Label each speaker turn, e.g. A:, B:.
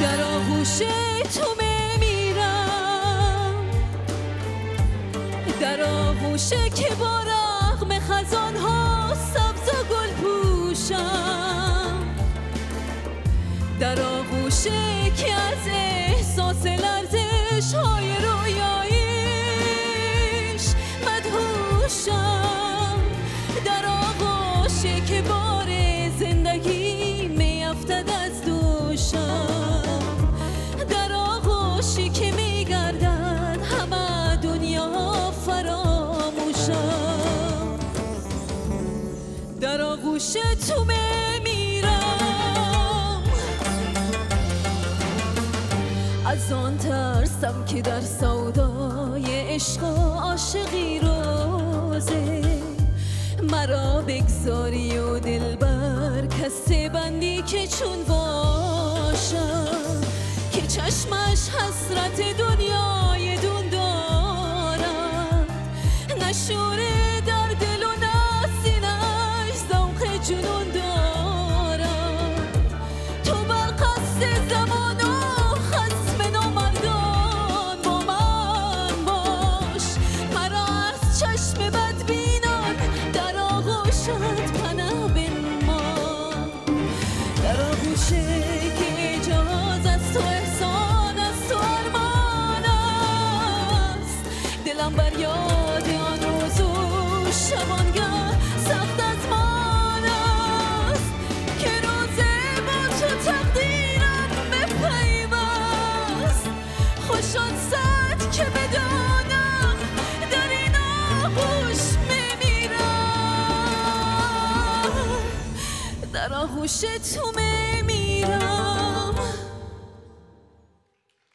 A: تو میمیرم در آغوشه که با رغم خزان ها سبز و گل پوشم. در آغوشه که از احساس لرزش های رویایش مدهوشم. در آغوشه که بار زندگی میافتد از دوشم. فراموشم در آغوش تو میمیرم از آن ترسم که در سودای عشق و عاشقی روزه. مرا بگذاری و دل بر کسی بندی که چون باشم. که چشمش حسرت should میمیرم در آغوش تو میمیرم